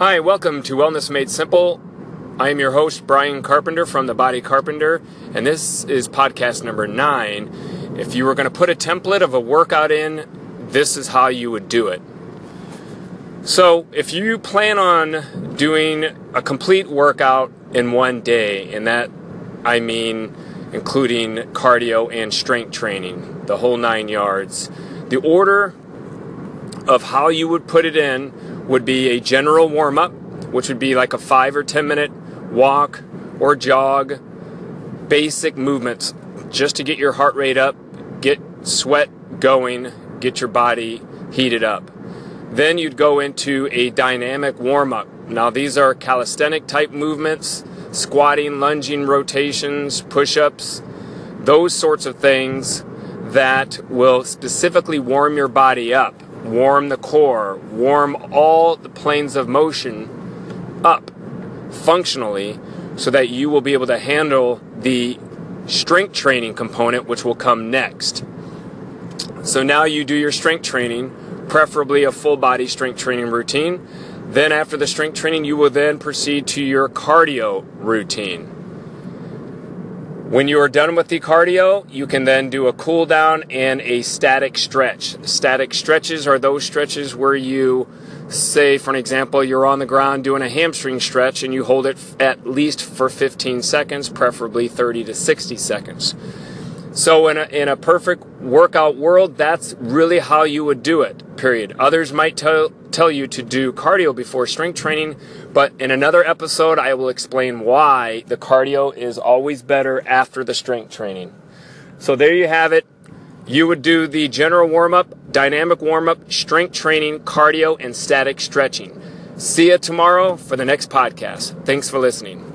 Hi, welcome to Wellness Made Simple. I am your host, Brian Carpenter from The Body Carpenter, and this is podcast number nine. If you were going to put a template of a workout in, this is how you would do it. So, if you plan on doing a complete workout in one day, and that I mean including cardio and strength training, the whole nine yards, the order of how you would put it in would be a general warm up, which would be like a five or 10 minute walk or jog, basic movements just to get your heart rate up, get sweat going, get your body heated up. Then you'd go into a dynamic warm up. Now, these are calisthenic type movements, squatting, lunging, rotations, push ups, those sorts of things that will specifically warm your body up warm the core, warm all the planes of motion up functionally so that you will be able to handle the strength training component, which will come next. So now you do your strength training, preferably a full body strength training routine. Then, after the strength training, you will then proceed to your cardio routine. When you are done with the cardio, you can then do a cool down and a static stretch. Static stretches are those stretches where you say, for an example, you're on the ground doing a hamstring stretch and you hold it at least for 15 seconds, preferably 30 to 60 seconds. So in a, in a perfect workout world, that's really how you would do it, period. Others might tell, tell you to do cardio before strength training, but in another episode, I will explain why the cardio is always better after the strength training. So there you have it. You would do the general warm up, dynamic warm up, strength training, cardio, and static stretching. See you tomorrow for the next podcast. Thanks for listening.